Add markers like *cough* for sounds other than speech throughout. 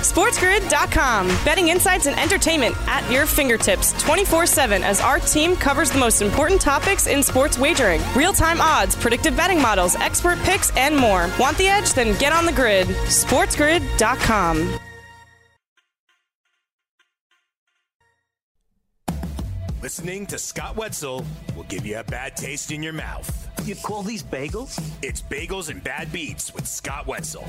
SportsGrid.com. Betting insights and entertainment at your fingertips 24 7 as our team covers the most important topics in sports wagering real time odds, predictive betting models, expert picks, and more. Want the edge? Then get on the grid. SportsGrid.com. Listening to Scott Wetzel will give you a bad taste in your mouth. You call these bagels? It's Bagels and Bad Beats with Scott Wetzel.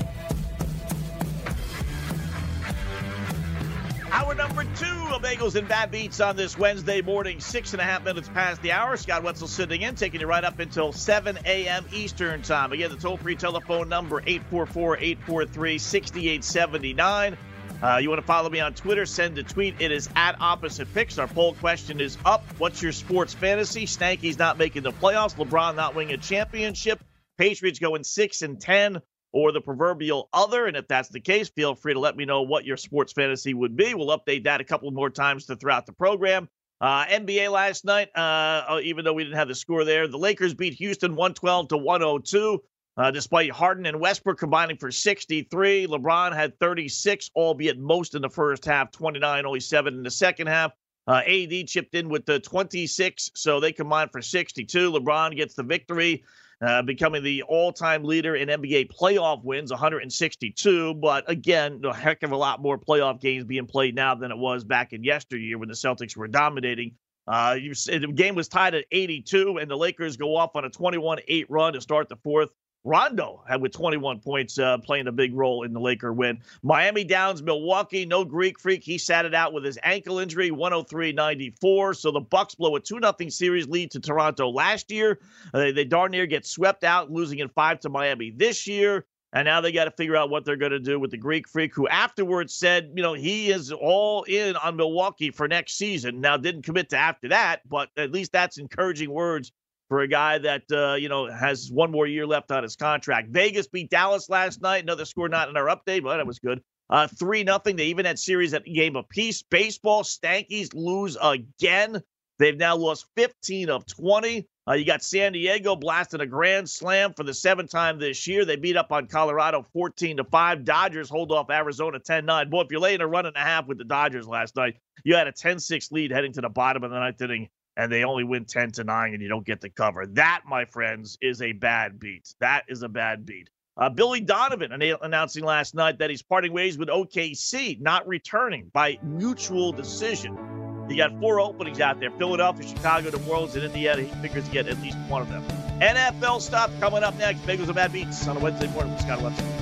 Hour number two of Bagels and Bad Beats on this Wednesday morning, six and a half minutes past the hour. Scott Wetzel sitting in, taking you right up until 7 a.m. Eastern Time. Again, the toll free telephone number 844 843 6879. Uh, you want to follow me on Twitter? Send a tweet. It is at Opposite Picks. Our poll question is up. What's your sports fantasy? Stanky's not making the playoffs. LeBron not winning a championship. Patriots going six and ten, or the proverbial other. And if that's the case, feel free to let me know what your sports fantasy would be. We'll update that a couple more times to throughout the program. Uh, NBA last night, uh, even though we didn't have the score there, the Lakers beat Houston 112 to 102. Uh, despite Harden and Westbrook combining for 63, LeBron had 36, albeit most in the first half, 29, only seven in the second half. Uh, AD chipped in with the 26, so they combined for 62. LeBron gets the victory, uh, becoming the all-time leader in NBA playoff wins, 162. But again, a heck of a lot more playoff games being played now than it was back in yesteryear when the Celtics were dominating. Uh, you, the game was tied at 82, and the Lakers go off on a 21-8 run to start the fourth. Rondo had with 21 points uh, playing a big role in the Laker win. Miami Downs, Milwaukee, no Greek freak. He sat it out with his ankle injury, 103-94. So the Bucks blow a 2-0 series lead to Toronto last year. Uh, they, they darn near get swept out, losing in five to Miami this year. And now they got to figure out what they're going to do with the Greek freak, who afterwards said, you know, he is all in on Milwaukee for next season. Now, didn't commit to after that, but at least that's encouraging words for a guy that uh, you know has one more year left on his contract. Vegas beat Dallas last night. Another score not in our update, but that was good. Uh, three nothing. They even had series at game apiece. Baseball Stankies lose again. They've now lost 15 of 20. Uh, you got San Diego blasting a grand slam for the seventh time this year. They beat up on Colorado 14 to 5. Dodgers hold off Arizona 10 9. Boy, if you're laying a run and a half with the Dodgers last night, you had a 10 6 lead heading to the bottom of the ninth inning and they only win 10 to 9 and you don't get the cover. That, my friends, is a bad beat. That is a bad beat. Uh, Billy Donovan announcing last night that he's parting ways with OKC, not returning by mutual decision. He got four openings out there Philadelphia, Chicago, New Orleans, and Indiana. He figures to get at least one of them. NFL stuff coming up next. Bagels and Bad Beats on a Wednesday morning with Scott Wetzel.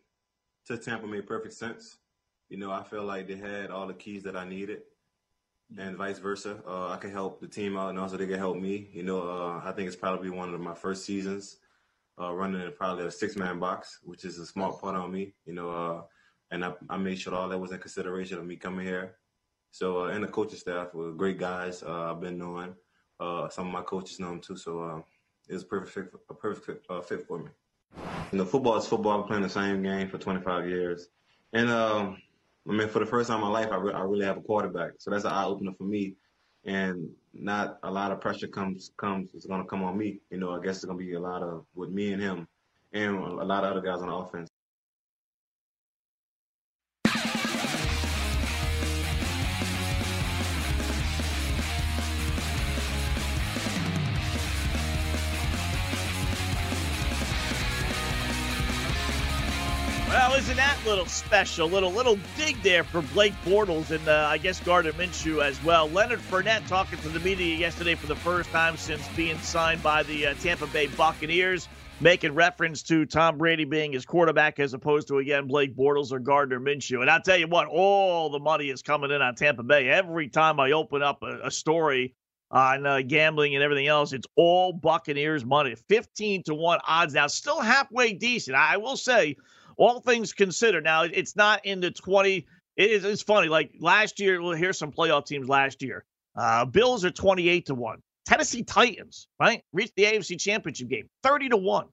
to Tampa made perfect sense. You know, I felt like they had all the keys that I needed, and vice versa. Uh, I could help the team out, and also they could help me. You know, uh, I think it's probably one of my first seasons uh, running in probably a six man box, which is a smart part on me. You know, uh, and I, I, made sure all that was in consideration of me coming here. So, uh, and the coaching staff were great guys. Uh, I've been knowing some of my coaches know them too, so it was perfect a perfect fit for me. You know, football is football. I've been playing the same game for 25 years. And, um, I mean, for the first time in my life, I, re- I really have a quarterback. So that's an eye opener for me. And not a lot of pressure comes, comes, it's going to come on me. You know, I guess it's going to be a lot of with me and him and a lot of other guys on the offense. Little special? Little little dig there for Blake Bortles and uh, I guess Gardner Minshew as well. Leonard Fournette talking to the media yesterday for the first time since being signed by the uh, Tampa Bay Buccaneers. making reference to Tom Brady being his quarterback as opposed to, again, Blake Bortles or Gardner Minshew. And I'll tell you what, all the money is coming in on Tampa Bay. Every time I open up a, a story on uh, gambling and everything else, it's all Buccaneers money. 15 to 1 odds now, still halfway decent. I will say, all things considered, now it's not in the 20. It is, it's funny. Like last year, well, here's some playoff teams last year. Uh, Bills are 28 to 1. Tennessee Titans, right? Reached the AFC Championship game, 30 to 1.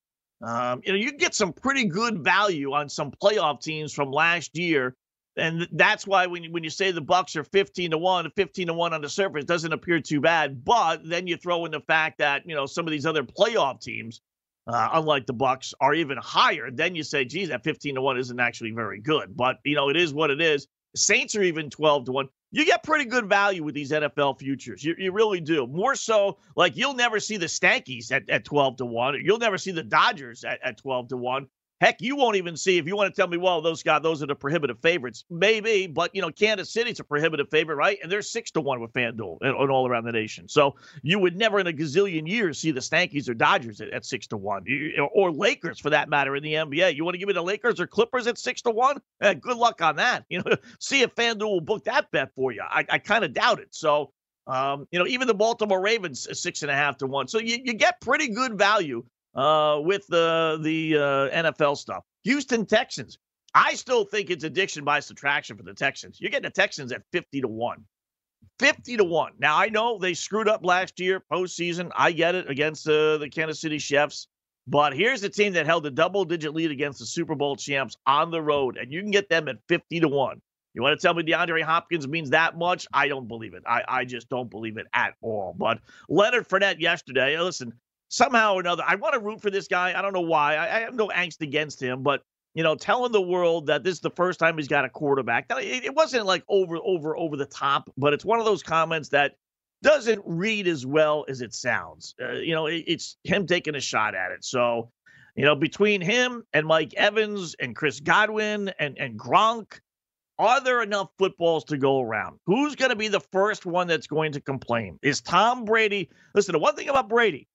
Um, you know, you get some pretty good value on some playoff teams from last year. And that's why when you, when you say the Bucks are 15 to 1, 15 to 1 on the surface doesn't appear too bad. But then you throw in the fact that, you know, some of these other playoff teams, uh, unlike the Bucks, are even higher. Then you say, geez, that 15 to 1 isn't actually very good. But, you know, it is what it is. Saints are even 12 to 1 you get pretty good value with these NFL futures. You, you really do. More so, like you'll never see the Stankies at, at 12 to 1. You'll never see the Dodgers at, at 12 to 1. Heck, you won't even see if you want to tell me, well, those guys, those are the prohibitive favorites. Maybe, but you know, Kansas City's a prohibitive favorite, right? And they're six to one with FanDuel and, and all around the nation. So you would never in a gazillion years see the Stankies or Dodgers at, at six to one, you, or Lakers for that matter in the NBA. You want to give me the Lakers or Clippers at six to one? Eh, good luck on that. You know, *laughs* see if FanDuel will book that bet for you. I, I kind of doubt it. So. Um, you know, even the Baltimore Ravens six and a half to one. So you, you get pretty good value uh, with the the uh, NFL stuff. Houston Texans. I still think it's addiction by subtraction for the Texans. You're getting the Texans at 50 to 1. 50 to 1. Now, I know they screwed up last year, postseason. I get it against uh, the Kansas City Chiefs. But here's the team that held a double digit lead against the Super Bowl champs on the road, and you can get them at 50 to 1. You want to tell me DeAndre Hopkins means that much? I don't believe it. I, I just don't believe it at all. But Leonard Fournette yesterday, listen, somehow or another, I want to root for this guy. I don't know why. I, I, have no angst against him, but you know, telling the world that this is the first time he's got a quarterback. It, it wasn't like over, over, over the top, but it's one of those comments that doesn't read as well as it sounds. Uh, you know, it, it's him taking a shot at it. So, you know, between him and Mike Evans and Chris Godwin and and Gronk, are there enough footballs to go around? Who's going to be the first one that's going to complain? Is Tom Brady? Listen, the one thing about Brady,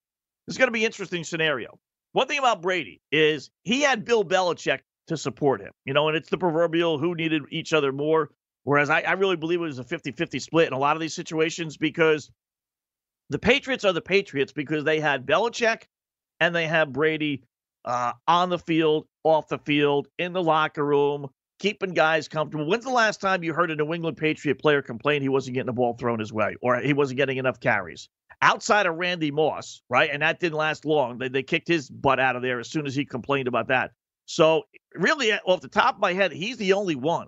it's going to be an interesting scenario. One thing about Brady is he had Bill Belichick to support him, you know, and it's the proverbial who needed each other more. Whereas I, I really believe it was a 50 50 split in a lot of these situations because the Patriots are the Patriots because they had Belichick and they had Brady uh, on the field, off the field, in the locker room, keeping guys comfortable. When's the last time you heard a New England Patriot player complain he wasn't getting the ball thrown his way or he wasn't getting enough carries? Outside of Randy Moss, right? And that didn't last long. They, they kicked his butt out of there as soon as he complained about that. So, really, uh, off the top of my head, he's the only one.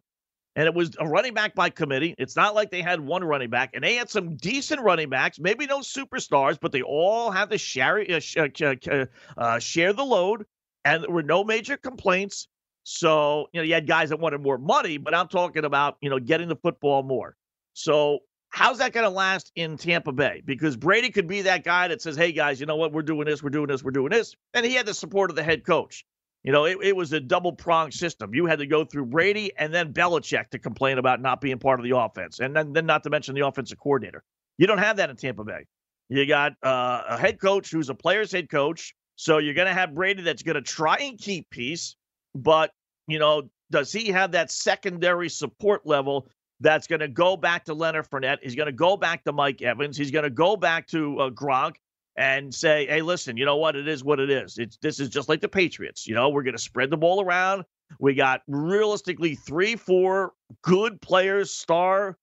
And it was a running back by committee. It's not like they had one running back, and they had some decent running backs, maybe no superstars, but they all had to share uh, uh, uh, share the load, and there were no major complaints. So, you know, you had guys that wanted more money, but I'm talking about, you know, getting the football more. So How's that going to last in Tampa Bay? Because Brady could be that guy that says, hey, guys, you know what? We're doing this, we're doing this, we're doing this. And he had the support of the head coach. You know, it, it was a double pronged system. You had to go through Brady and then Belichick to complain about not being part of the offense. And then, then not to mention the offensive coordinator. You don't have that in Tampa Bay. You got uh, a head coach who's a player's head coach. So you're going to have Brady that's going to try and keep peace. But, you know, does he have that secondary support level that's going to go back to Leonard Fournette. He's going to go back to Mike Evans. He's going to go back to uh, Gronk and say, "Hey, listen, you know what? It is what it is. It's this is just like the Patriots. You know, we're going to spread the ball around. We got realistically three, four good players, star,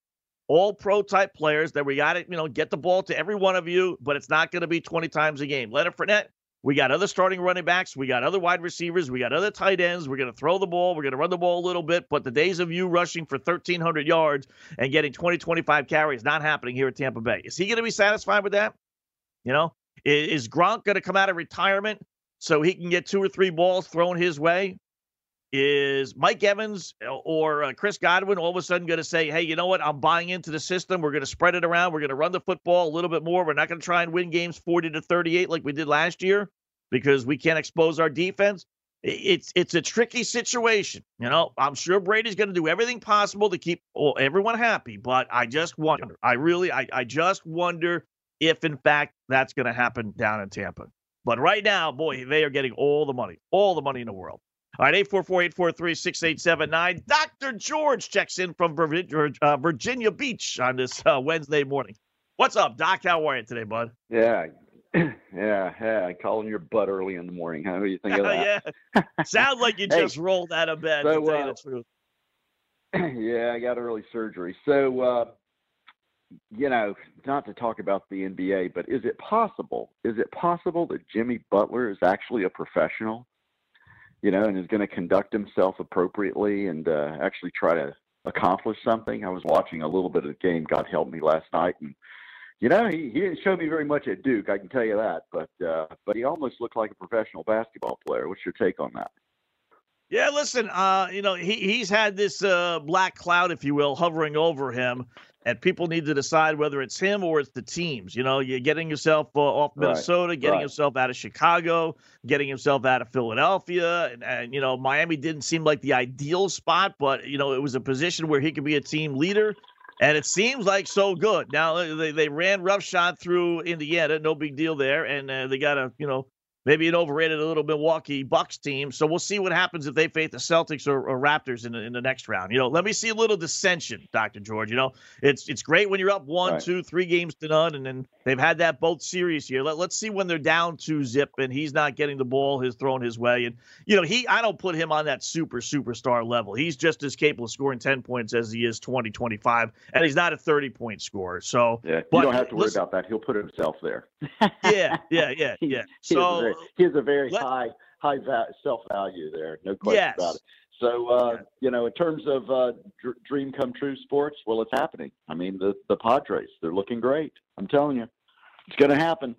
all pro type players that we got to, you know, get the ball to every one of you, but it's not going to be 20 times a game. Leonard Fournette, we got other starting running backs. We got other wide receivers. We got other tight ends. We're going to throw the ball. We're going to run the ball a little bit. But the days of you rushing for 1,300 yards and getting 20, 25 carries not happening here at Tampa Bay. Is he going to be satisfied with that? You know, is Gronk going to come out of retirement so he can get two or three balls thrown his way? Is Mike Evans or uh, Chris Godwin all of a sudden going to say, hey, you know what? I'm buying into the system. We're going to spread it around. We're going to run the football a little bit more. We're not going to try and win games 40 to 38 like we did last year because we can't expose our defense. It's it's a tricky situation. You know, I'm sure Brady's going to do everything possible to keep everyone happy, but I just wonder. I really, I, I just wonder if in fact that's going to happen down in Tampa. But right now, boy, they are getting all the money, all the money in the world. All right, 844-843-6879. Dr. George checks in from uh, Virginia Beach on this uh, Wednesday morning. What's up, Doc? How are you today, bud? Yeah, *clears throat* yeah, yeah. Calling your butt early in the morning. How do you think of *laughs* that? yeah. Sounds like you *laughs* just hey, rolled out of bed, so, to tell uh, you the truth. *clears throat* Yeah, I got early surgery. So, uh, you know, not to talk about the NBA, but is it possible? Is it possible that Jimmy Butler is actually a professional? You know, and is going to conduct himself appropriately and uh, actually try to accomplish something. I was watching a little bit of the game, God help me, last night, and you know, he, he didn't show me very much at Duke, I can tell you that. But uh, but he almost looked like a professional basketball player. What's your take on that? Yeah, listen, uh, you know, he he's had this uh, black cloud, if you will, hovering over him and people need to decide whether it's him or it's the teams. You know, you're getting yourself uh, off Minnesota, right. getting right. yourself out of Chicago, getting himself out of Philadelphia, and, and, you know Miami didn't seem like the ideal spot, but you know it was a position where he could be a team leader. And it seems like so good. Now they, they ran roughshod through Indiana, no big deal there, and uh, they got a you know maybe an overrated a little Milwaukee Bucks team. So we'll see what happens if they face the Celtics or, or Raptors in the, in the next round. You know, let me see a little dissension, Dr. George. You know, it's it's great when you're up one, right. two, three games to none, and then they've had that both series here. Let, let's see when they're down two zip and he's not getting the ball his thrown his way. And you know, he I don't put him on that super superstar level. He's just as capable of scoring 10 points as he is 20, 25, and he's not a 30 point scorer. So yeah, you don't have to worry about that. He'll put himself there. yeah, yeah, yeah, *laughs* yeah. So he has a very Let, high high self value there, no question yes. about it. So uh, you know, in terms of uh, dr- dream come true sports, well, it's happening. I mean, the the Padres, they're looking great. I'm telling you, it's going to happen.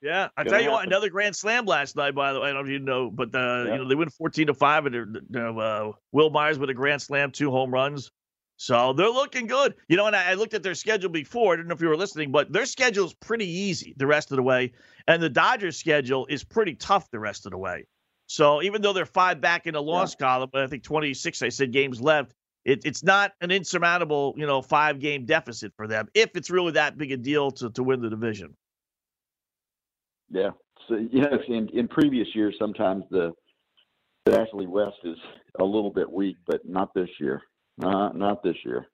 Yeah, I tell you happen. what, another grand slam last night. By the way, I don't know if you know, but uh, yeah. you know they win fourteen to five, and you know, uh, Wil Myers with a grand slam, two home runs. So they're looking good. You know, and I, I looked at their schedule before. I don't know if you were listening, but their schedule is pretty easy the rest of the way. And the Dodgers' schedule is pretty tough the rest of the way. So even though they're five back in the loss yeah. column, but I think 26, I said games left, it, it's not an insurmountable, you know, five game deficit for them if it's really that big a deal to, to win the division. Yeah. So, you know, in, in previous years, sometimes the, the NL West is a little bit weak, but not this year. Not not this year.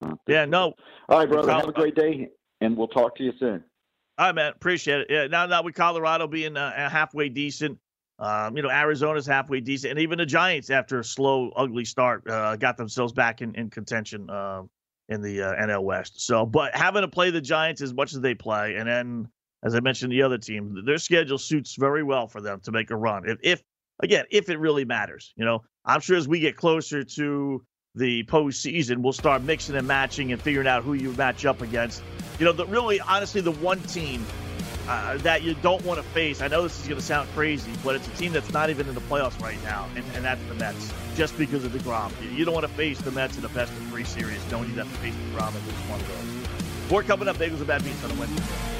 Not this yeah, no. All right, brother. Have a great day, and we'll talk to you soon. All right, man. Appreciate it. Yeah. Now, now with Colorado being uh, halfway decent, um, you know, Arizona's halfway decent, and even the Giants, after a slow, ugly start, uh, got themselves back in, in contention uh, in the uh, NL West. So, but having to play the Giants as much as they play, and then, as I mentioned, the other team, their schedule suits very well for them to make a run. If, if again, if it really matters, you know, I'm sure as we get closer to the postseason, we'll start mixing and matching and figuring out who you match up against. You know, the, really, honestly, the one team uh, that you don't want to face, I know this is going to sound crazy, but it's a team that's not even in the playoffs right now, and, and that's the Mets, just because of DeGrom. You, you don't want to face the Mets in the best of three series, Don't you have to face DeGrom in this one of those. More coming up, Bagels and Bad Beats on a Wednesday.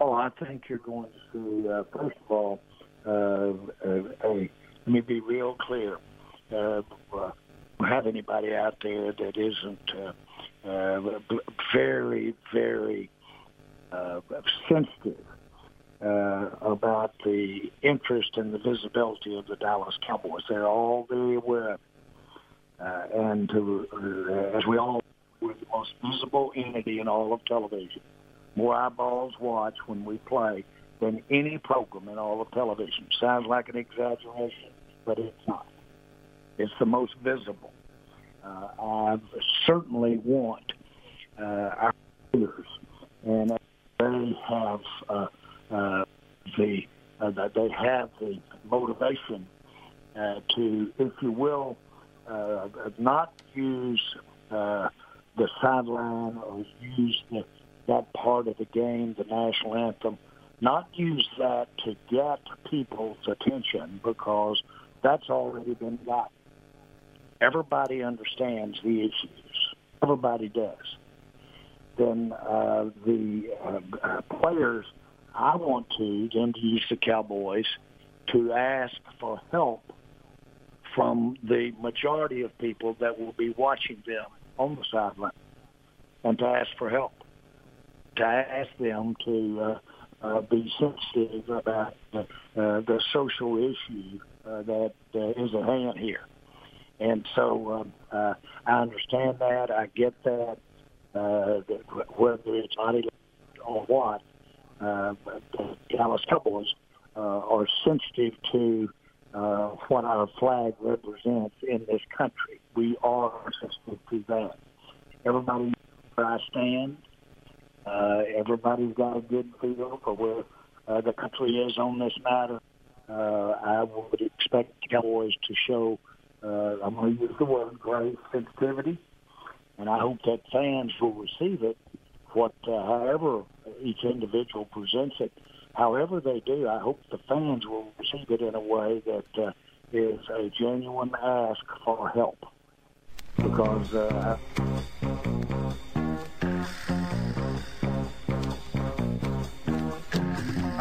Oh, I think you're going to see, uh, first of all, uh, uh, hey, let me be real clear. Uh, uh, have anybody out there that isn't uh, uh, very, very uh, sensitive uh, about the interest and the visibility of the Dallas Cowboys. They're all very aware of it. Uh, and to, uh, as we all, we're the most visible entity in all of television more eyeballs watch when we play than any program in all of television. Sounds like an exaggeration, but it's not. It's the most visible. Uh, I certainly want uh, our players, and they have uh, uh, the uh, they have the motivation uh, to, if you will, uh, not use uh, the sideline or use the, that part of the game, the national anthem, not use that to get people's attention because that's already been got. Everybody understands the issues. Everybody does. Then uh, the uh, uh, players, I want to, them to use the Cowboys to ask for help from the majority of people that will be watching them on the sideline and to ask for help, to ask them to uh, uh, be sensitive about the, uh, the social issue uh, that uh, is at hand here. And so um, uh, I understand that. I get that. Uh, whether it's body or what, uh, the Dallas Cowboys uh, are sensitive to uh, what our flag represents in this country. We are sensitive to that. Everybody where I stand. Uh, everybody's got a good feel for where uh, the country is on this matter. Uh, I would expect the Cowboys to show, uh, I'm going to use the word, great sensitivity, and I hope that fans will receive it, what, uh, however each individual presents it. However they do, I hope the fans will receive it in a way that uh, is a genuine ask for help. Because uh,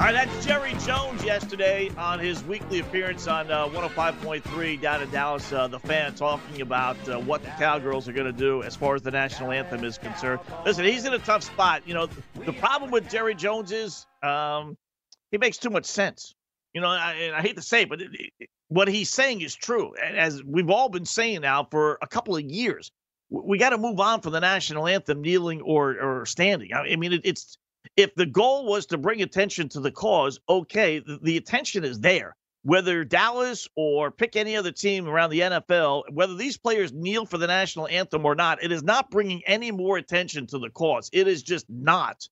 All right, that's Jerry Jones yesterday on his weekly appearance on uh, 105.3 down in Dallas. Uh, the fan talking about uh, what the Cowgirls are going to do as far as the national anthem is concerned. Listen, he's in a tough spot. You know, the problem with Jerry Jones is um, he makes too much sense. You know, I, I hate to say it, but it, it, what he's saying is true. As we've all been saying now for a couple of years, we got to move on from the national anthem kneeling or, or standing. I mean, it, it's if the goal was to bring attention to the cause, okay, the, the, attention is there. Whether Dallas or pick any other team around the NFL, whether these players kneel for the national anthem or not, it is not bringing any more attention to the cause. It is just not.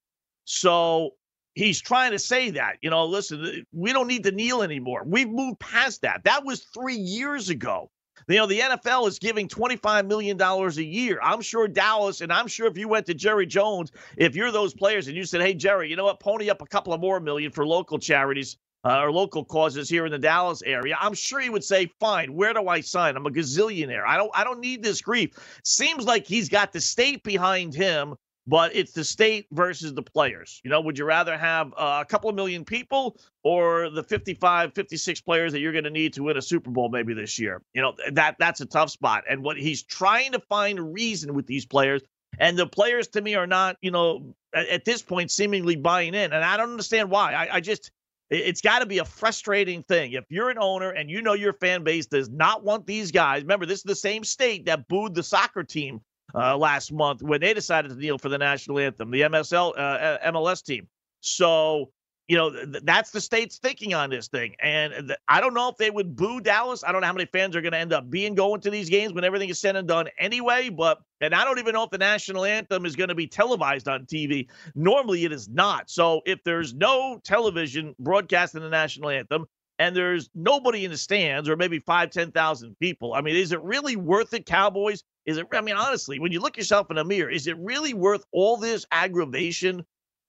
So he's trying to say that, you know, listen, we don't need to kneel anymore. We've moved past that. That was three years ago. You know, the NFL is giving $25 million a year. I'm sure Dallas, and I'm sure if you went to Jerry Jones, if you're those players and you said, hey, Jerry, you know what, pony up a couple of more million for local charities uh, or local causes here in the Dallas area, I'm sure he would say, fine, where do I sign? I'm a gazillionaire. I don't, I don't need this grief. Seems like he's got the state behind him but it's the state versus the players. You know, would you rather have uh, a couple of million people or the 55, 56 players that you're going to need to win a Super Bowl maybe this year? You know, that that's a tough spot. And what he's trying to find a reason with these players, and the players to me are not, you know, at, at this point seemingly buying in. And I don't understand why. I, I just it's got to be a frustrating thing. If you're an owner and you know your fan base does not want these guys, remember, this is the same state that booed the soccer team uh, last month when they decided to kneel for the national anthem, the MSL uh, MLS team. So you know th- that's the state's thinking on this thing, and th- I don't know if they would boo Dallas. I don't know how many fans are going to end up being going to these games when everything is said and done anyway. But and I don't even know if the national anthem is going to be televised on TV. Normally, it is not. So if there's no television broadcasting the national anthem, and there's nobody in the stands or maybe five, 10,000 people. I mean, is it really worth it, Cowboys? Is it, I mean, honestly, when you look yourself in a mirror, is it really worth all this aggravation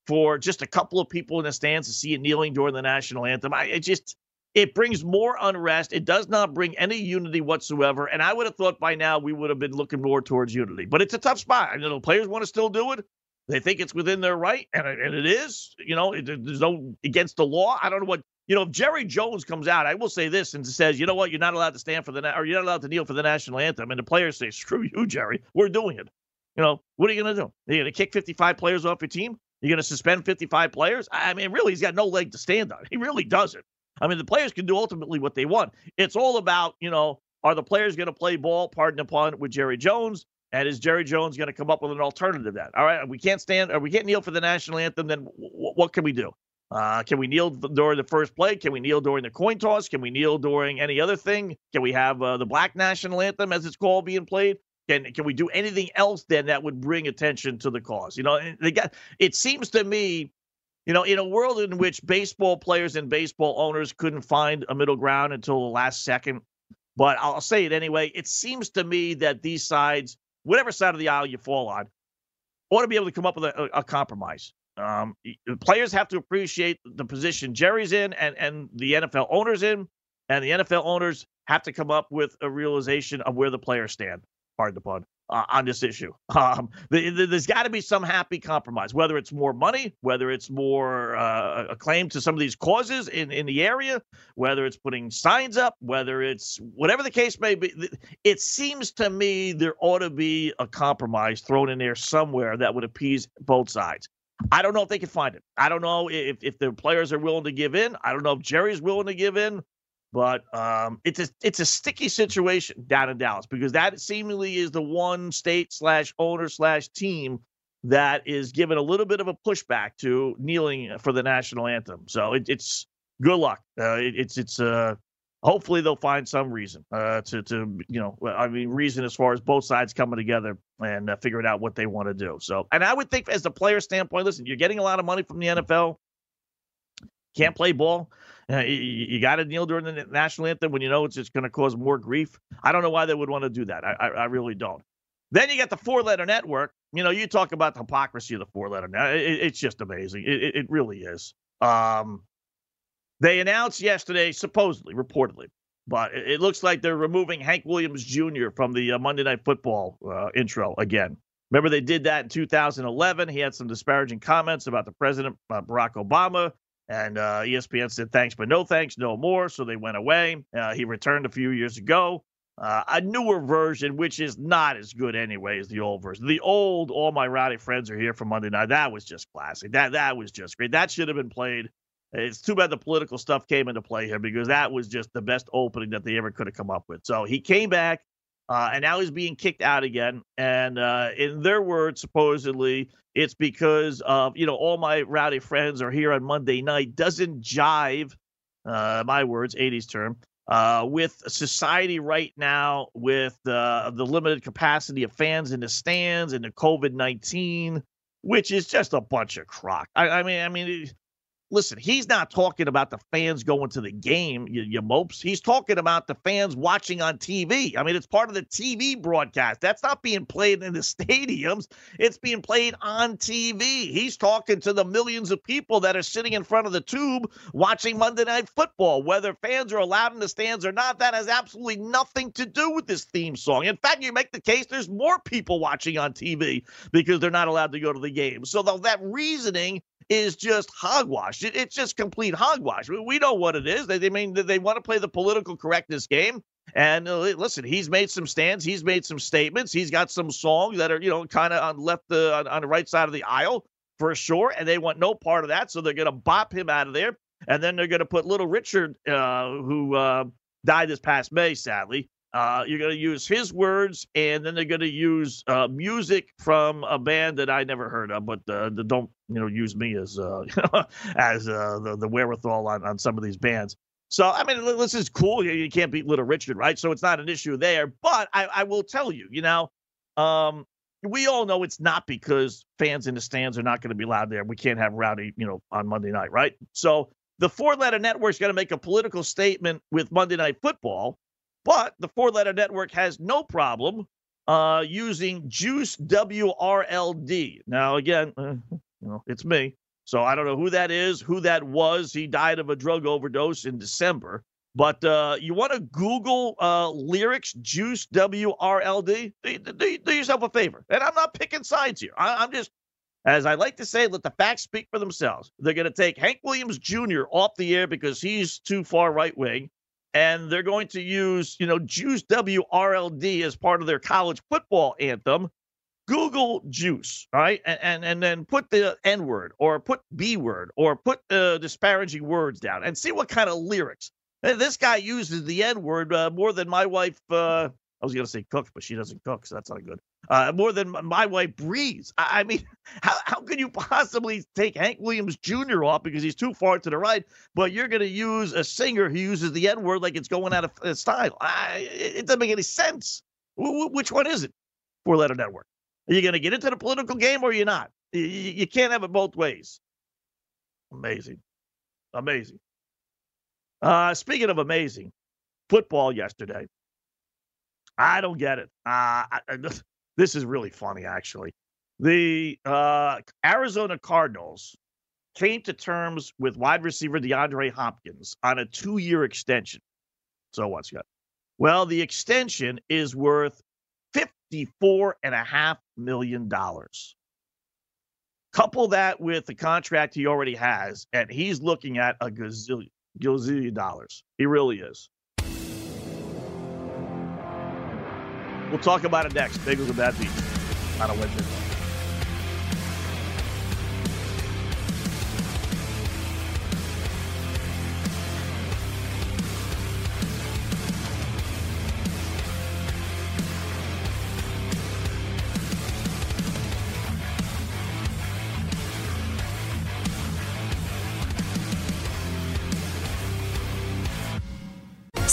for just a couple of people in the stands to see you kneeling during the national anthem? I, it just, it brings more unrest. It does not bring any unity whatsoever. And I would have thought by now we would have been looking more towards unity. But it's a tough spot. I know the players want to still do it. They think it's within their right, and, and it is. You know, there's no against the law. I don't know what you know, if Jerry Jones comes out, I will say this and says, you know what, you're not allowed to stand for the na- or you're not allowed to kneel for the national anthem, and the players say, screw you, Jerry, we're doing it. You know, what are you going to do? Are you going to kick 55 players off your team? You're going to suspend 55 players? I mean, really, he's got no leg to stand on. He really doesn't. I mean, the players can do ultimately what they want. It's all about, you know, are the players going to play ball, pardon the pun, with Jerry Jones? And is Jerry Jones going to come up with an alternative to that? All right, we can't stand, or we can't kneel for the national anthem. Then w- what can we do? Uh, can we kneel during the first play? Can we kneel during the coin toss? Can we kneel during any other thing? Can we have uh, the black national anthem, as it's called, being played? Can can we do anything else then that would bring attention to the cause? You know, they got. It seems to me, you know, in a world in which baseball players and baseball owners couldn't find a middle ground until the last second, But I'll say it anyway. It seems to me that these sides, whatever side of the aisle you fall on, ought to be able to come up with a, a compromise. Um, players have to appreciate the position Jerry's in and, and the NFL owners in, and the NFL owners have to come up with a realization of where the players stand. Pardon the pun uh, on this issue. *laughs* Um, the, the, there's got to be some happy compromise, whether it's more money, whether it's more uh, acclaim to some of these causes in, in the area, whether it's putting signs up, whether it's whatever the case may be. It seems to me there ought to be a compromise thrown in there somewhere that would appease both sides. I don't know if they can find it. I don't know if, if the players are willing to give in. I don't know if Jerry's willing to give in. But um, it's a it's a sticky situation down in Dallas because that seemingly is the one state slash owner slash team that is given a little bit of a pushback to kneeling for the national anthem. So it, it's good luck. Uh, it, it's it's uh, hopefully they'll find some reason uh, to to you know I mean reason as far as both sides coming together and uh, figuring out what they want to do. So and I would think as the player standpoint, listen, you're getting a lot of money from the NFL. Can't play ball. Uh, you, you got to kneel during the national anthem when you know it's just going to cause more grief. I don't know why they would want to do that. I, I, I really don't. Then you got the four letter network. You know, you talk about the hypocrisy of the four letter network. It, it's just amazing. It, it really is. Um, they announced yesterday, supposedly, reportedly, but it, looks like they're removing Hank Williams Jr. from the uh, Monday Night Football uh, intro again. Remember, they did that in 2011. He had some disparaging comments about the president, uh, Barack Obama. And uh, ESPN said thanks, but no thanks, no more. So they went away. Uh, he returned a few years ago. Uh, a newer version, which is not as good anyway as the old version. The old "All My Rowdy Friends Are Here" for Monday Night that was just classic. That that was just great. That should have been played. It's too bad the political stuff came into play here because that was just the best opening that they ever could have come up with. So he came back, uh, and now he's being kicked out again. And uh, in their words, supposedly, it's because of, you know, all my rowdy friends are here on Monday night doesn't jive, uh, my words, 80s term, uh, with society right now, with uh, the limited capacity of fans in the stands and the COVID 19, which is just a bunch of crock. I, I mean, I mean, listen, he's not talking about the fans going to the game, you, you, mopes. He's talking about the fans watching on TV. I mean, it's part of the TV broadcast. That's not being played in the *laughs* stadiums, it's being played on TV. He's talking to the millions of people that are sitting in front of the tube watching Monday Night Football. Whether fans are allowed in the stands or not, that has absolutely nothing to do with this theme song. In fact, you make the case there's more people watching on TV because they're not allowed to go to the game. So that reasoning is just hogwash. It, it's just complete hogwash. We, know what it is. They, they mean they want to play the political correctness game. And uh, listen, he's made some stands. He's made some statements. He's got some songs that are, you know, kind of on left the on, on, the right side of the aisle for sure. And they want no part of that, so they're going to bop him out of there. And then they're going to put Little Richard, uh, who uh, died this past May, sadly. Uh, you're going to use his words, and then they're going to use uh, music from a band that I never heard of, but uh, don't you know use me as uh, *laughs* as uh, the the wherewithal on, on some of these bands. So I mean, this is cool. You can't beat Little Richard, right? So it's not an issue there. But I, I will tell you, you know, um, we all know it's not because fans in the stands are not going to be loud there. We can't have rowdy, you know, on Monday night, right? So the four-letter network's going to make a political statement with Monday Night Football but the four letter network has no problem uh, using Juice WRLD. Now, again, uh, you know, it's me. So I don't know who that is, who that was. He died of a drug overdose in December. But uh, you want to Google uh, lyrics, Juice WRLD? Do, do, do, yourself a favor. And I'm not picking sides here. I, I'm just, as I like to say, let the facts speak for themselves. They're going to take Hank Williams Jr. off the air because he's too far right wing and they're going to use, you know, Juice WRLD as part of their college football anthem. Google Juice, right, and and, and then put the N word or put B word or put uh, disparaging words down and see what kind of lyrics. This guy uses the N word uh, more than my wife. Uh, I was going to say cook, but she doesn't cook, so that's not good. Uh, more than my wife breathes. I, I, mean, *laughs* how, how could you possibly take Hank Williams Jr. off because he's too far to the right, but you're going to use a singer who uses the N word like it's going out of uh, style? I, it doesn't make any sense. W- which one is it? Four letter network. Are you going to get into the political game or are you not? You, you can't have it both ways. Amazing. Amazing. Uh, speaking of amazing, football yesterday. I don't get it. Uh, I, this is really funny, actually. The uh, Arizona Cardinals came to terms with wide receiver DeAndre Hopkins on a two year extension. So what's got? Well, the extension is worth $54.5 million. Couple that with the contract he already has, and he's looking at a gazillion, gazillion dollars. He really is. We'll talk about it next. Bagels and Bad Beats on a Wednesday.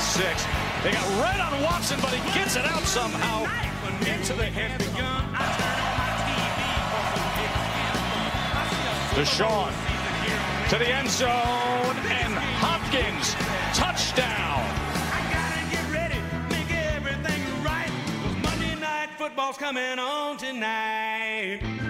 Six. They got red on Watson, but he gets it out somehow into the hand. Deshaun to the end zone, and Hopkins, touchdown. Football's coming on tonight.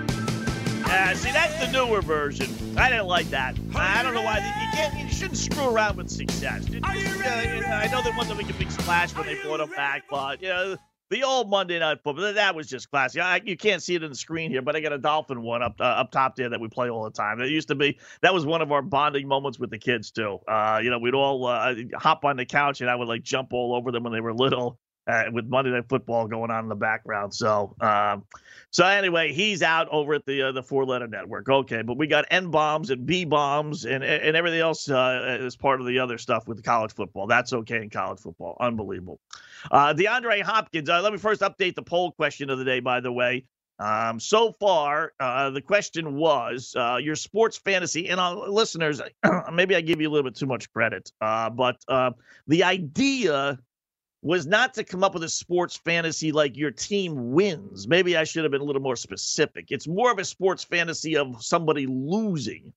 That's the newer version. I didn't like that. I don't know why. You can't. You shouldn't screw around with success. Are you ready? I know they wanted to make a big splash when they brought him back, but you know, the old Monday Night Football that was just classic. I, you can't see it in the screen here, but I got a Dolphin one up uh, up top there that we play all the time. It used to be that was one of our bonding moments with the kids too. Uh, you know, we'd all uh, hop on the couch and I would like jump all over them when they were little uh, with Monday Night Football going on in the background. So, um, so anyway, he's out over at the uh, the four letter network. Okay, but we got N bombs and B bombs and and everything else uh, as part of the other stuff with college football. That's okay in college football. Unbelievable. Uh, DeAndre Hopkins. Uh, let me first update the poll question of the day. By the way. Um, so far, uh, the question was uh, your sports fantasy, and listeners, *clears throat* maybe I give you a little bit too much credit, but the idea was not to come up with a sports fantasy like your team wins. Maybe I should have been a little more specific. It's more of a sports fantasy of somebody losing.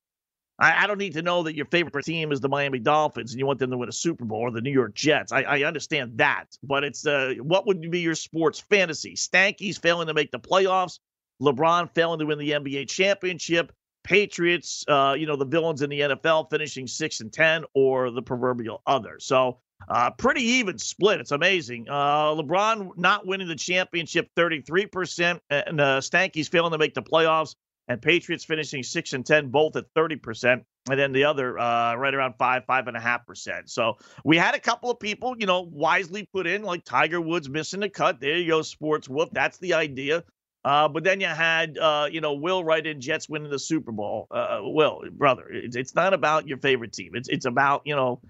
I, I don't need to know that your favorite team is the Miami Dolphins and you want them to win a Super Bowl or the New York Jets. I, I understand that, but it's uh, what would be your sports fantasy? Stanky's failing to make the playoffs, LeBron failing to win the NBA championship, Patriots, uh, you know, the villains in the NFL finishing six and ten, or the proverbial other. So uh, pretty even split. It's amazing. Uh, LeBron not winning the championship 33%, and uh, Stanky's failing to make the playoffs, and Patriots finishing 6 and 10, both at 30%. And then the other uh, right around five, five and a half percent. So we had a couple of people, you know, wisely put in like Tiger Woods missing the cut. There you go, sports whoop. That's the idea. Uh, but then you had, uh, you know, Will right in Jets winning the Super Bowl. Uh, Will, brother, it's, it's not about your favorite team. It's it's about you know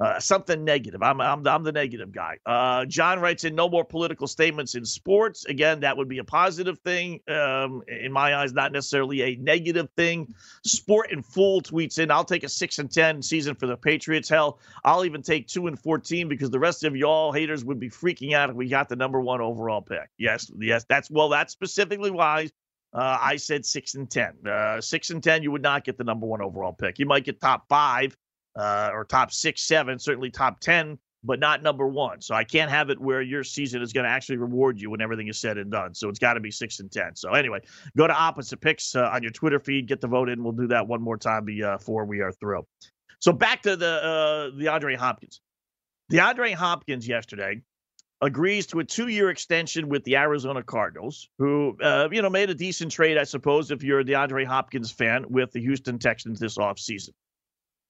uh, something negative. I'm, I'm, I'm the negative guy. Uh, John writes in no more political statements in sports. Again, that would be a positive thing. Um, in my eyes, not necessarily a negative thing. Sport and Fool tweets in, I'll take a 6 and 10 season for the Patriots. Hell, I'll even take 2 and 14 because the rest of y'all haters would be freaking out if we got the number one overall pick. Yes, yes, that's well, that's specifically why uh, I said six and ten. Uh, six and ten, you would not get the number one overall pick. You might get top five, uh, or top six, seven, certainly top 10, but not number one. So I can't have it where your season is going to actually reward you when everything is said and done. So it's got to be six and 10. So anyway, go to opposite picks uh, on your Twitter feed, get the vote in. We'll do that one more time before we are through. So back to the uh, DeAndre Hopkins. The Andre Hopkins yesterday agrees to a two-year extension with the Arizona Cardinals, who uh, you know made a decent trade, I suppose, if you're a DeAndre Hopkins fan with the Houston Texans this offseason.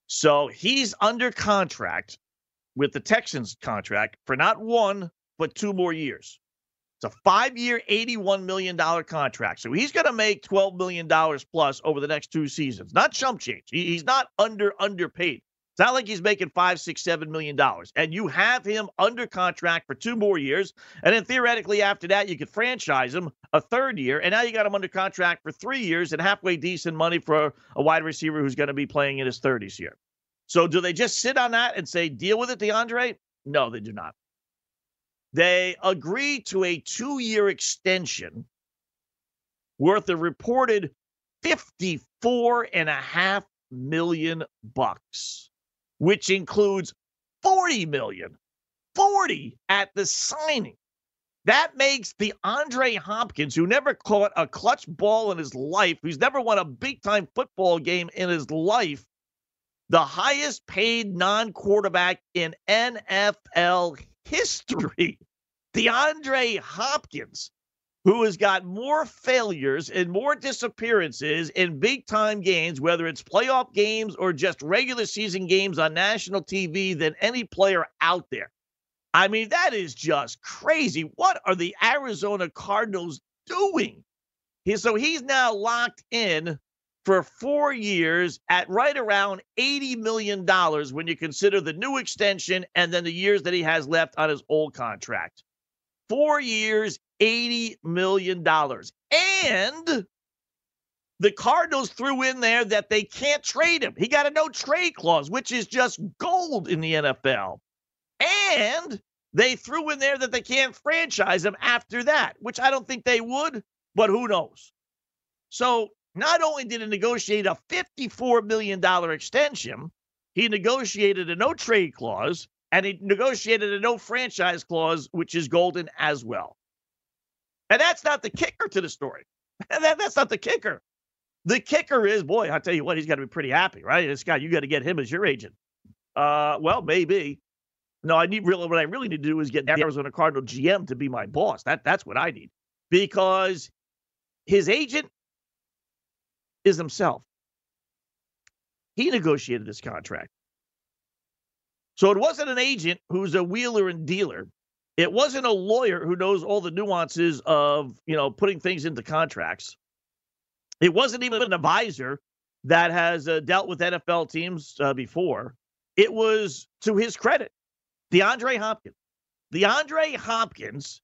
So he's under contract with the Texans contract for not one, but two more years. It's a five year, $81 million contract. So he's going to make $12 million plus over the next two seasons. Not chump change. he's not under underpaid. It's not like he's making five, six, seven million dollars. And you have him under contract for two more years. And then theoretically, after that, you could franchise him a third year. And now you got him under contract for three years and halfway decent money for a wide receiver who's going to be playing in his 30s here. So do they just sit on that and say, deal with it, DeAndre? No, they do not. They agree to a two year extension worth a reported 54 and a half million bucks, which includes 40 million, 40 at the signing. That makes the Andre Hopkins, who never caught a clutch ball in his life, who's never won a big time football game in his life, the highest paid non quarterback in NFL history. *laughs* DeAndre Hopkins, who has got more failures and more disappearances in big time games, whether it's playoff games or just regular season games on national TV, than any player out there. I mean, that is just crazy. What are the Arizona Cardinals doing? So he's now locked in for four years at right around $80 million when you consider the new extension and then the years that he has left on his old contract. Four years, $80 million. And the Cardinals threw in there that they can't trade him. He got a no trade clause, which is just gold in the NFL. And they threw in there that they can't franchise him after that, which I don't think they would, but who knows? So not only did he negotiate a $54 million extension, he negotiated a no trade clause and he negotiated a no franchise clause, which is golden as well. And that's not the kicker to the story. *laughs* that, that's not the kicker. The kicker is, boy, I'll tell you what, he's got to be pretty happy, right? This guy, you got to get him as your agent. Uh, well, maybe. No, I need really what I really need to do is get the Arizona Cardinal GM to be my boss. That that's what I need because his agent is himself. He negotiated this contract. So it wasn't an agent who's a wheeler and dealer. It wasn't a lawyer who knows all the nuances of, you know, putting things into contracts. It wasn't even an advisor that has uh, dealt with NFL teams uh, before. It was to his credit, DeAndre Hopkins. DeAndre Hopkins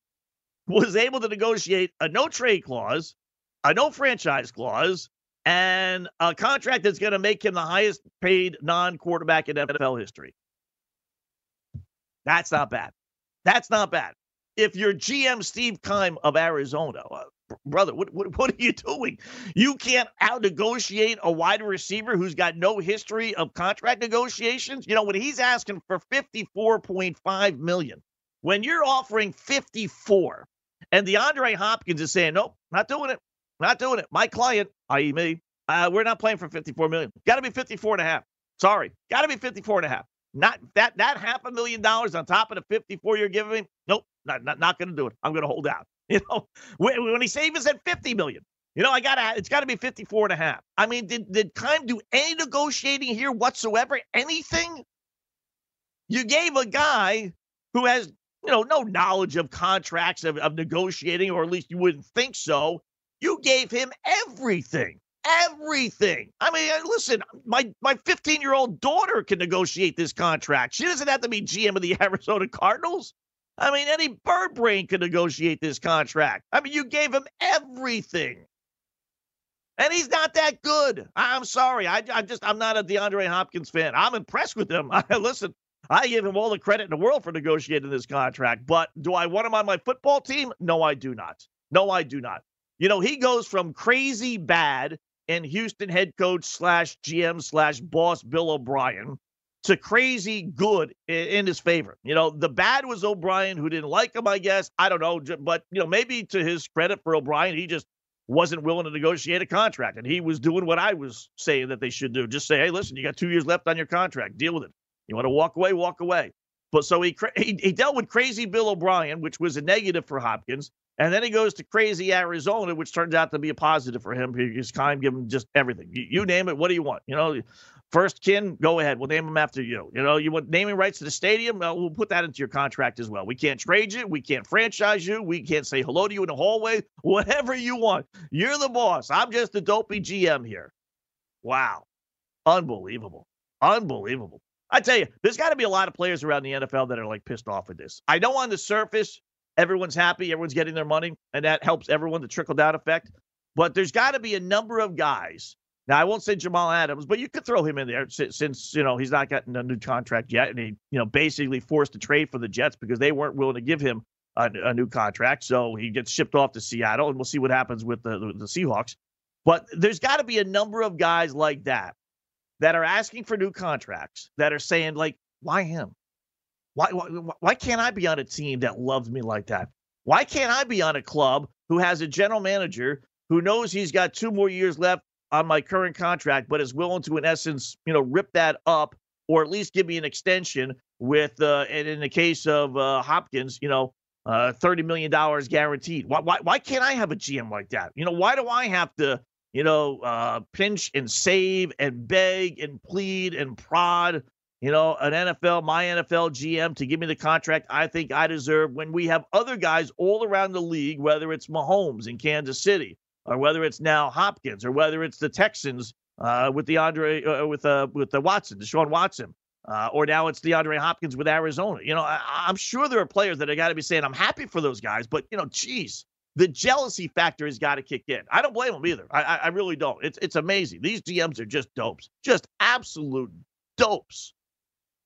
was able to negotiate a no trade clause, a no franchise clause, and a contract that's going to make him the highest paid non quarterback in NFL history. That's not bad. That's not bad. If you're GM Steve Keim of Arizona, uh, brother, what, what, what are you doing? You can't out negotiate a wide receiver who's got no history of contract negotiations. You know, when he's asking for 54.5 million, when you're offering 54, and DeAndre Hopkins is saying, nope, not doing it. Not doing it. My client, i.e. me, uh, we're not playing for 54 million. Got to be 54 and a half. Sorry. Got to be 54 and a half. Not that that half a million dollars on top of the 54 you're giving me. Nope, not not, not going to do it. I'm going to hold out. *laughs* You know, when, when he saves at 50 million, you know, I got to, it's got to be 54 and a half. I mean, did, did Keim do any negotiating here whatsoever? Anything? You gave a guy who has, you know, no knowledge of contracts, of, of negotiating, or at least you wouldn't think so. You gave him everything everything. I mean, uh, listen, my my 15 year old daughter can negotiate this contract. She doesn't have to be GM of the *laughs* Arizona Cardinals. I mean, any bird brain can negotiate this contract. I mean, you gave him everything. And he's not that good. I'm sorry. I, I just, I'm not a DeAndre Hopkins fan. I'm impressed with him. *laughs* I, listen, I give him all the credit in the world for negotiating this contract. But do I want him on my football team? No, I do not. No, I do not. You know, he goes from crazy bad and Houston head coach slash GM slash boss Bill O'Brien to crazy good in his favor. You know, the bad was O'Brien, who didn't like him, I guess. I don't know. But, you know, maybe to his credit for O'Brien, he just wasn't willing to negotiate a contract. And he was doing what I was saying that they should do. Just say, hey, listen, you got two years left on your contract. Deal with it. You want to walk away, walk away. But so he, he, he dealt with crazy Bill O'Brien, which was a negative for Hopkins. And then he goes to crazy Arizona, which turns out to be a positive for him because Keim give him just everything. You, you, name it, what do you want? You know, first kin, go ahead. We'll name him after you. You know, you want naming rights to the stadium? Well, we'll put that into your contract as well. We can't trade you. We can't franchise you. We can't say hello to you in the hallway. *laughs* Whatever you want. You're the boss. I'm just a dopey GM here. Wow. Unbelievable. Unbelievable. I tell you, there's got to be a lot of players around the NFL that are like pissed off with this. I know on the surface, everyone's happy, everyone's getting their money, and that helps everyone, the trickle down effect. But there's got to be a number of guys. Now I won't say Jamal Adams, but you could throw him in there since, you know he's not gotten a new contract yet, and he you know basically forced a trade for the Jets because they weren't willing to give him a, a new contract. So he gets shipped off to Seattle, and we'll see what happens with the, the, the Seahawks. But there's got to be a number of guys like that that are asking for new contracts that are saying like, why him? Why, why, why can't I be on a team that loves me like that? Why can't I be on a club who has a general manager who knows he's got two more years left on my current contract, but is willing to, in essence, you know, rip that up or at least give me an extension with, uh, and in the case of uh, Hopkins, you know, uh, $30 million guaranteed. Why, why, why can't I have a GM like that? You know, why do I have to, you know, uh, pinch and save and beg and plead and prod you know, an NFL, my NFL GM to give me the contract I think I deserve when we have other guys all around the league, whether it's Mahomes in Kansas City or whether it's now Hopkins or whether it's the Texans uh, with DeAndre uh, with uh, with the Watson, Deshaun Watson, uh, or now it's DeAndre Hopkins with Arizona. You know, I, am sure there are players that I got to be saying I'm happy for those guys, but you know, geez, the jealousy factor has got to kick in. I don't blame them either. I, I, I really don't. It's it's amazing. These GMs are just dopes, just absolute dopes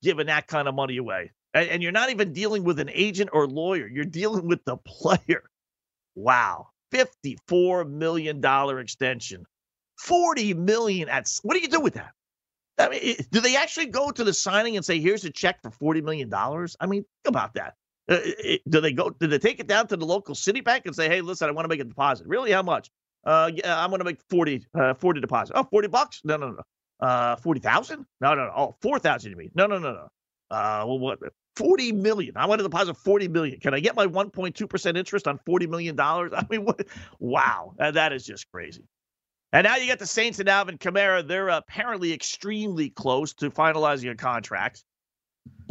giving that kind of money away. And, and you're not even dealing with an agent or lawyer, you're dealing with the player. Wow. $54 million extension. 40 million at what do you do with that? I mean, do they actually go to the signing and say, "Here's a check for forty million dollars"? I mean, think about that. Uh, do they go? Do they take it down to the local city bank and say, "Hey, listen, I want to make a deposit." Really, how much? Uh, yeah, I'm going to make 40, uh, 40 deposit. Oh, 40 bucks? No, no, no. Uh, 40,000? No, no, no. Oh, 4,000 you mean? No, no, no, no. Uh, well, what? 40 million. I want to deposit 40 million. Can I get my 1.2% interest on 40 million dollars? *laughs* I mean, what? Wow, that is just crazy. And now you got the Saints and Alvin Kamara. They're apparently extremely close to finalizing a contract.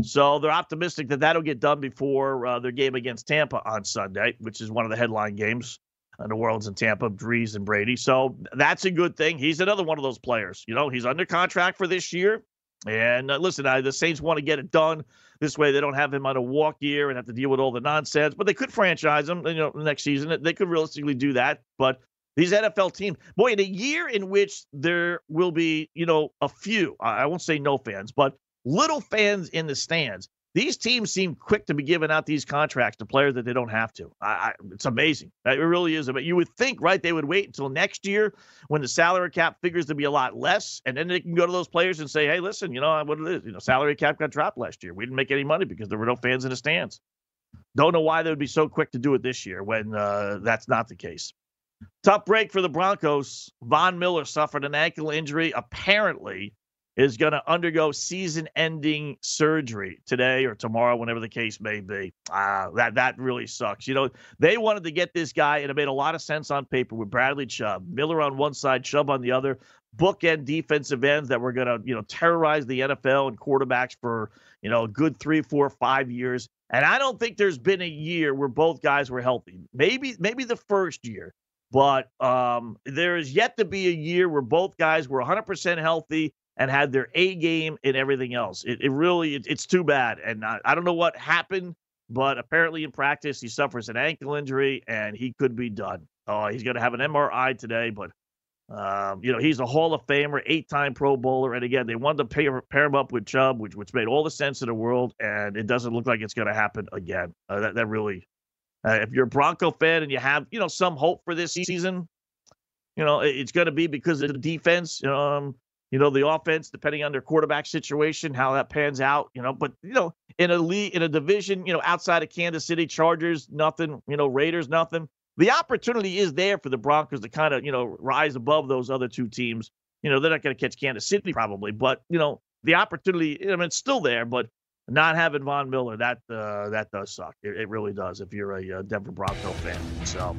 So they're optimistic that that'll get done before uh, their game against Tampa on Sunday, which is one of the headline games the Worlds in Tampa, Brees and Brady. So that's a good thing. He's another one of those players. You know, he's under contract for this year. And uh, listen, I, the Saints want to get it done this way. They don't have him on a walk year and have to deal with all the nonsense. But they could franchise him. You know, next season they could realistically do that. But these NFL teams, boy, in a year in which there will be, you know, a few, I won't say no fans, but little fans in the stands these teams seem quick to be giving out these contracts to players that they don't have to. I, I, it's amazing. It really is. But you would think, right, they would wait until next year when the salary cap figures to be a lot less, and then they can go to those players and say, "Hey, listen, you know what it is. You know, salary cap got dropped last year. We didn't make any money because there were no fans in the stands." Don't know why they would be so quick to do it this year when uh, that's not the case. Tough break for the Broncos. Von Miller suffered an ankle injury. Apparently, is going to undergo season ending surgery today or tomorrow, whenever the case may be. Uh, that, that really sucks. You know, they wanted to get this guy, and it made a lot of sense on paper with Bradley Chubb, Miller on one side, Chubb on the other, bookend defensive ends that were going to, you know, terrorize the NFL and quarterbacks for, you know, a good three, four, five years. And I don't think there's been a year where both guys were healthy. Maybe, maybe the first year. But um, there is yet to be a year where both guys were 100% healthy and had their A game and everything else. It, it really, it, it's too bad. And I, I don't know what happened, but apparently in practice, he suffers an ankle injury and he could be done. Uh, he's going to have an MRI today, but um, you know, he's a Hall of Famer, eight-time Pro Bowler, and again, they wanted to pair, pair him up with Chubb, which which made all the sense in the world, and it doesn't look like it's going to happen again. Uh, that that really, uh, if you're a Bronco fan and you have you know some hope for this season, you know it's going to be because of the defense. Um, you know, the offense, depending on their quarterback situation, how that pans out, you know. But, you know, in a league, in a division, you know, outside of Kansas City, Chargers, nothing, you know, Raiders, nothing. The opportunity is there for the Broncos to kind of, you know, rise above those other two teams. You know, they're not going to catch Kansas City probably, but, you know, the opportunity, I mean, it's still there, but not having Von Miller, that uh, that does suck. It, it, really does if you're a uh, Denver Bronco fan. So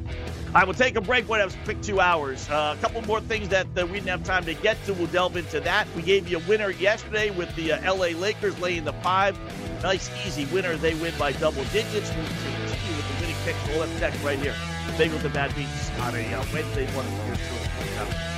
I will take a break. What else? Quick two hours. Uh, a couple more things that uh, we didn't have time to get to. We'll delve into that. We gave you a winner yesterday with the uh, LA Lakers laying the five. Nice, easy winner. They win by double digits. We'll continue with the winning picks. We'll have right here. Bagels and Bad Beats on a Wednesday morning.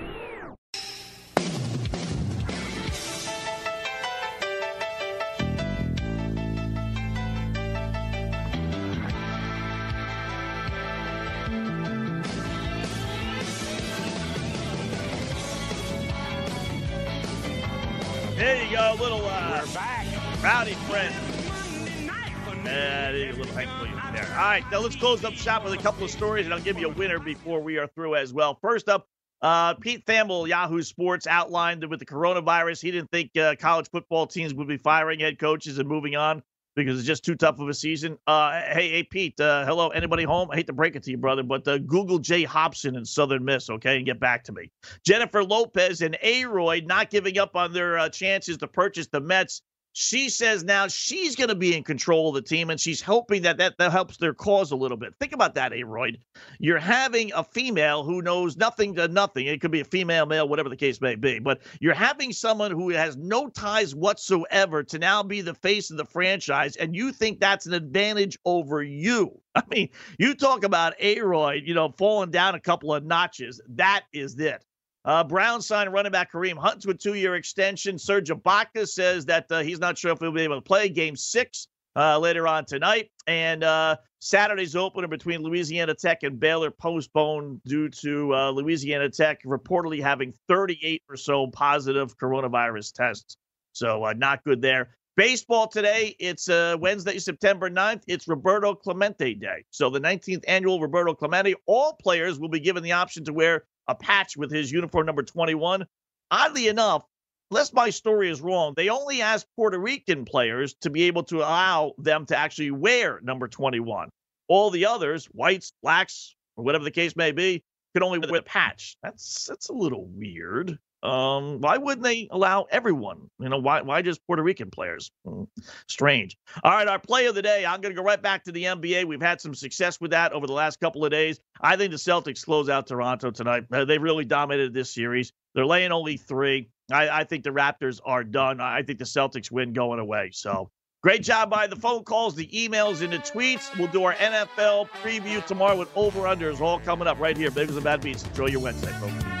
There you go, little uh, We're back. rowdy friend. A little Williams there. All right, now let's close up shop with a couple of stories, and I'll give you a winner before we are through as well. First up, uh, Pete Thamel, Yahoo Sports, outlined that with the coronavirus, he didn't think uh, college football teams would be firing head coaches and moving on because it's just too tough of a season. Uh, hey, hey, Pete. Uh, hello, anybody home? I hate to break it to you, brother, but uh, Google Jay Hopson in Southern Miss, okay, and get back to me. Jennifer Lopez and A-Rod not giving up on their uh, chances to purchase the Mets she says now she's going to be in control of the team and she's hoping that, that that helps their cause a little bit. Think about that, A-Rod. You're having a female who knows nothing to nothing. It could be a female, male, whatever the case may be, but you're having someone who has no ties whatsoever to now be the face of the franchise, and you think that's an advantage over you. *laughs* I mean, you talk about A-Rod, you know, falling down a couple of notches. That is it. Uh, Brown signed running back Kareem Hunt to a two year extension. Serge Ibaka says that uh, he's not sure if he'll be able to play game six uh, later on tonight. And uh, Saturday's opener between Louisiana Tech and Baylor postponed due to uh, Louisiana Tech reportedly having 38 or so positive coronavirus tests. So uh, not good there. Baseball today, it's uh, Wednesday, September 9th. It's Roberto Clemente Day. So the 19th annual Roberto Clemente, all players will be given the option to wear a patch with his uniform number 21. Oddly enough, unless my story is wrong, they only asked Puerto Rican players to be able to allow them to actually wear number 21. All the others, whites, blacks, or whatever the case may be, can only wear a patch. That's that's a little weird. Um, why wouldn't they allow everyone? You know, why why just Puerto Rican players? Hmm, strange. All right, our play of the day. I'm going to go right back to the NBA. We've had some success with that over the last couple of days. I think the Celtics close out Toronto tonight. Uh, they really dominated this series. They're laying only three. I, I think the Raptors are done. I think the Celtics win going away. So Great job by the phone calls, the emails, and the tweets. We'll do our NFL preview tomorrow with over unders all coming up right here. Bagels and Bad Beats. Enjoy your Wednesday, folks.